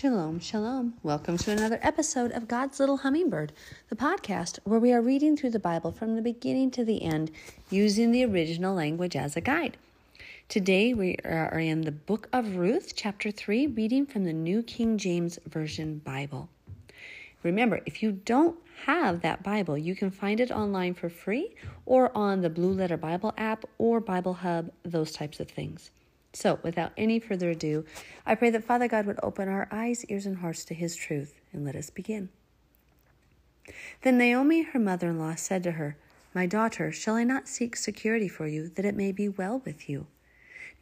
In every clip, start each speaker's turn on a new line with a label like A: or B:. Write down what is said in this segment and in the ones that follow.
A: Shalom, shalom. Welcome to another episode of God's Little Hummingbird, the podcast where we are reading through the Bible from the beginning to the end using the original language as a guide. Today we are in the book of Ruth, chapter 3, reading from the New King James Version Bible. Remember, if you don't have that Bible, you can find it online for free or on the Blue Letter Bible app or Bible Hub, those types of things. So, without any further ado, I pray that Father God would open our eyes, ears, and hearts to His truth, and let us begin. Then Naomi, her mother in law, said to her, My daughter, shall I not seek security for you, that it may be well with you?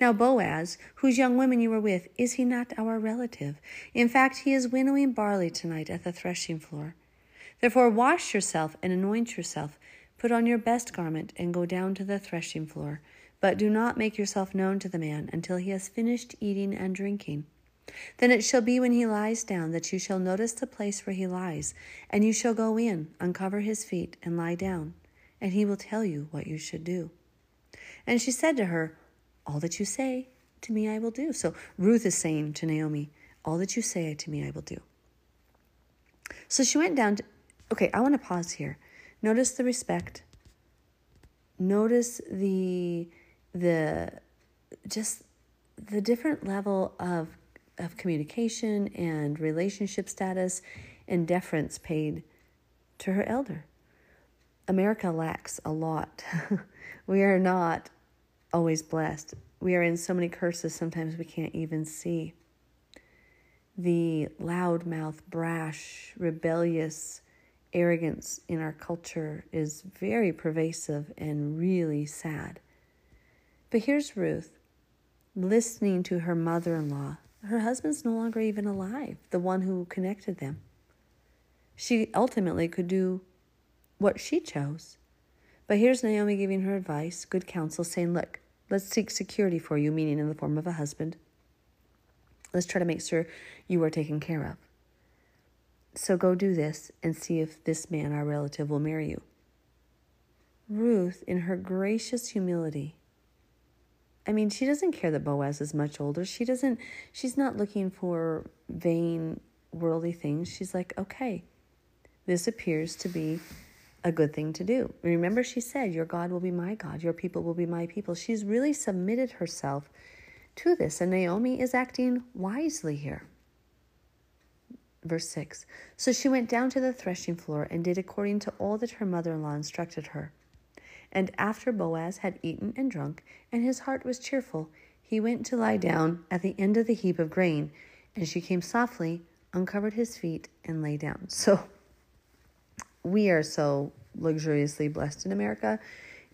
A: Now, Boaz, whose young women you were with, is he not our relative? In fact, he is winnowing barley tonight at the threshing floor. Therefore, wash yourself and anoint yourself, put on your best garment, and go down to the threshing floor. But do not make yourself known to the man until he has finished eating and drinking. Then it shall be when he lies down that you shall notice the place where he lies, and you shall go in, uncover his feet, and lie down, and he will tell you what you should do. And she said to her, All that you say to me I will do. So Ruth is saying to Naomi, All that you say to me I will do. So she went down to, okay, I want to pause here. Notice the respect. Notice the the just the different level of of communication and relationship status and deference paid to her elder. America lacks a lot. we are not always blessed. We are in so many curses sometimes we can't even see. The loudmouth, brash, rebellious arrogance in our culture is very pervasive and really sad. But here's Ruth listening to her mother in law. Her husband's no longer even alive, the one who connected them. She ultimately could do what she chose. But here's Naomi giving her advice, good counsel, saying, Look, let's seek security for you, meaning in the form of a husband. Let's try to make sure you are taken care of. So go do this and see if this man, our relative, will marry you. Ruth, in her gracious humility, I mean, she doesn't care that Boaz is much older. She doesn't, she's not looking for vain, worldly things. She's like, okay, this appears to be a good thing to do. Remember, she said, Your God will be my God, your people will be my people. She's really submitted herself to this, and Naomi is acting wisely here. Verse 6 So she went down to the threshing floor and did according to all that her mother in law instructed her. And after Boaz had eaten and drunk, and his heart was cheerful, he went to lie down at the end of the heap of grain. And she came softly, uncovered his feet, and lay down. So we are so luxuriously blessed in America.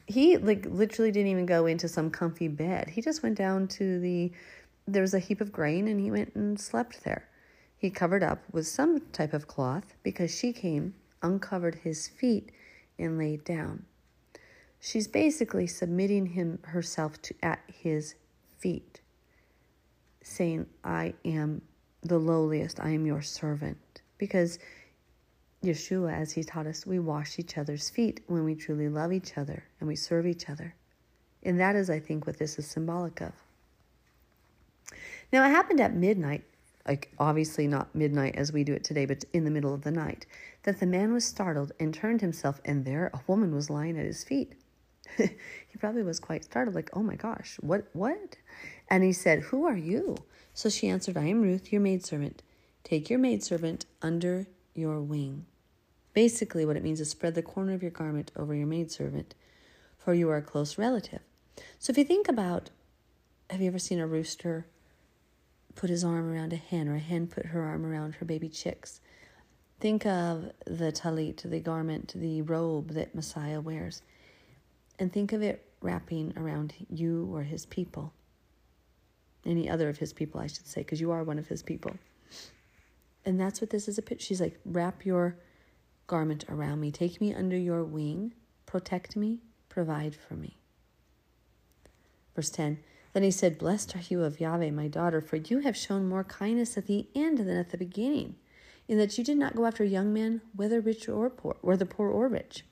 A: He like literally didn't even go into some comfy bed. He just went down to the there was a heap of grain and he went and slept there. He covered up with some type of cloth because she came, uncovered his feet, and laid down. She's basically submitting him herself to at his feet, saying, I am the lowliest, I am your servant. Because Yeshua, as he taught us, we wash each other's feet when we truly love each other and we serve each other. And that is, I think, what this is symbolic of. Now, it happened at midnight, like obviously not midnight as we do it today, but in the middle of the night, that the man was startled and turned himself, and there a woman was lying at his feet. he probably was quite startled, like, oh my gosh, what, what? And he said, Who are you? So she answered, I am Ruth, your maidservant. Take your maidservant under your wing. Basically, what it means is spread the corner of your garment over your maidservant, for you are a close relative. So if you think about, have you ever seen a rooster put his arm around a hen, or a hen put her arm around her baby chicks? Think of the talit, the garment, the robe that Messiah wears and think of it wrapping around you or his people. Any other of his people, I should say, because you are one of his people. And that's what this is a picture. She's like, wrap your garment around me, take me under your wing, protect me, provide for me. Verse 10 Then he said, Blessed are you of Yahweh, my daughter, for you have shown more kindness at the end than at the beginning, in that you did not go after young men, whether rich or poor, whether poor or rich.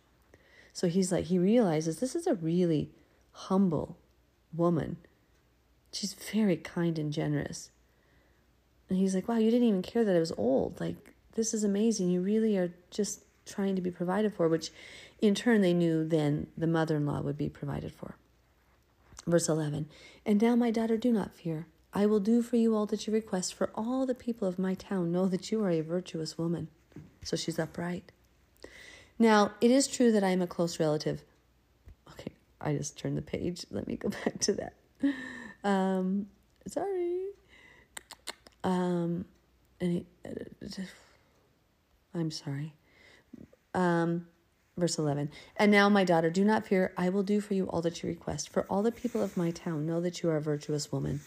A: So he's like, he realizes this is a really humble woman. She's very kind and generous. And he's like, wow, you didn't even care that I was old. Like, this is amazing. You really are just trying to be provided for, which in turn they knew then the mother in law would be provided for. Verse 11 And now, my daughter, do not fear. I will do for you all that you request, for all the people of my town know that you are a virtuous woman. So she's upright. Now, it is true that I am a close relative. Okay, I just turned the page. Let me go back to that. Um, sorry. Um, and I'm sorry. Um, verse 11. And now, my daughter, do not fear. I will do for you all that you request, for all the people of my town know that you are a virtuous woman.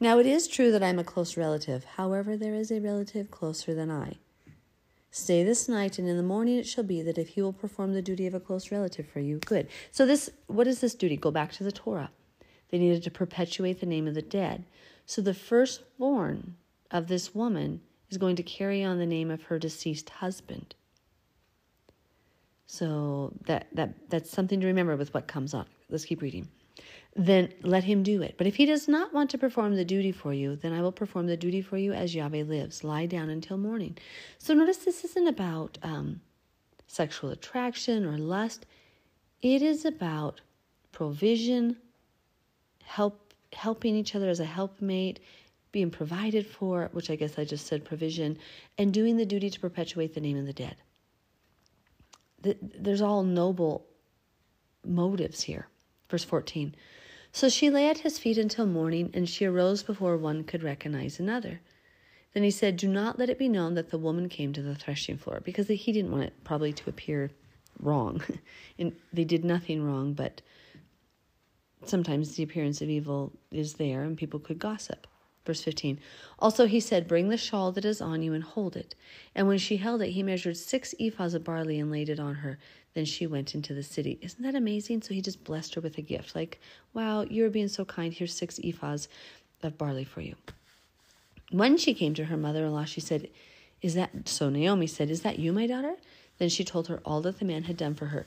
A: Now, it is true that I am a close relative. However, there is a relative closer than I. Stay this night, and in the morning it shall be that if he will perform the duty of a close relative for you, good. So, this, what is this duty? Go back to the Torah. They needed to perpetuate the name of the dead. So, the firstborn of this woman is going to carry on the name of her deceased husband. So that that that's something to remember with what comes on. Let's keep reading then let him do it. But if he does not want to perform the duty for you, then I will perform the duty for you as Yahweh lives. Lie down until morning. So notice this isn't about um, sexual attraction or lust. It is about provision, help, helping each other as a helpmate, being provided for, which I guess I just said provision, and doing the duty to perpetuate the name of the dead. There's all noble motives here. Verse 14. So she lay at his feet until morning, and she arose before one could recognize another. Then he said, Do not let it be known that the woman came to the threshing floor, because he didn't want it probably to appear wrong. and they did nothing wrong, but sometimes the appearance of evil is there, and people could gossip. Verse 15. Also he said, Bring the shawl that is on you and hold it. And when she held it, he measured six ephahs of barley and laid it on her. Then she went into the city. Isn't that amazing? So he just blessed her with a gift. Like, wow, you're being so kind. Here's six ephahs of barley for you. When she came to her mother in law, she said, Is that so? Naomi said, Is that you, my daughter? Then she told her all that the man had done for her.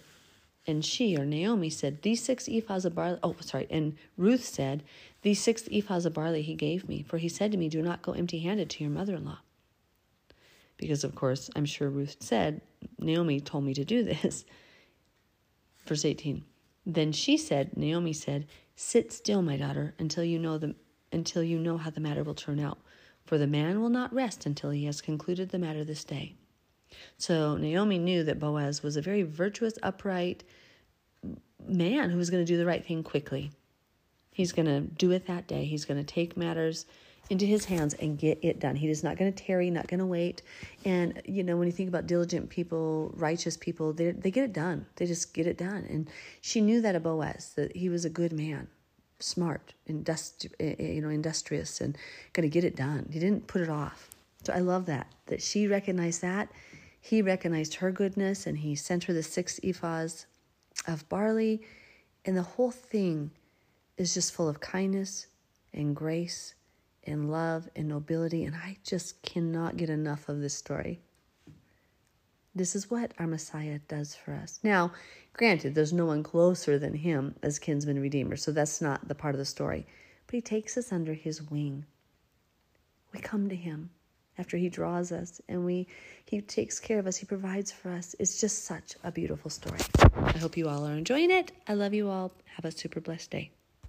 A: And she, or Naomi, said, These six ephahs of barley. Oh, sorry. And Ruth said, These six ephahs of barley he gave me. For he said to me, Do not go empty handed to your mother in law. Because, of course, I'm sure Ruth said, Naomi told me to do this. Verse 18. Then she said, Naomi said, Sit still, my daughter, until you know the until you know how the matter will turn out. For the man will not rest until he has concluded the matter this day. So Naomi knew that Boaz was a very virtuous, upright man who was going to do the right thing quickly. He's going to do it that day. He's going to take matters into his hands and get it done. He is not going to tarry, not going to wait. And you know, when you think about diligent people, righteous people, they they get it done. They just get it done. And she knew that of Boaz, that he was a good man, smart, industri- eh, eh, you know, industrious, and going to get it done. He didn't put it off. So I love that that she recognized that. He recognized her goodness, and he sent her the six ephahs of barley, and the whole thing is just full of kindness and grace and love and nobility, and I just cannot get enough of this story. This is what our Messiah does for us. Now, granted, there's no one closer than him as kinsman redeemer, so that's not the part of the story. But he takes us under his wing. We come to him after he draws us and we he takes care of us, he provides for us. It's just such a beautiful story. I hope you all are enjoying it. I love you all. Have a super blessed day.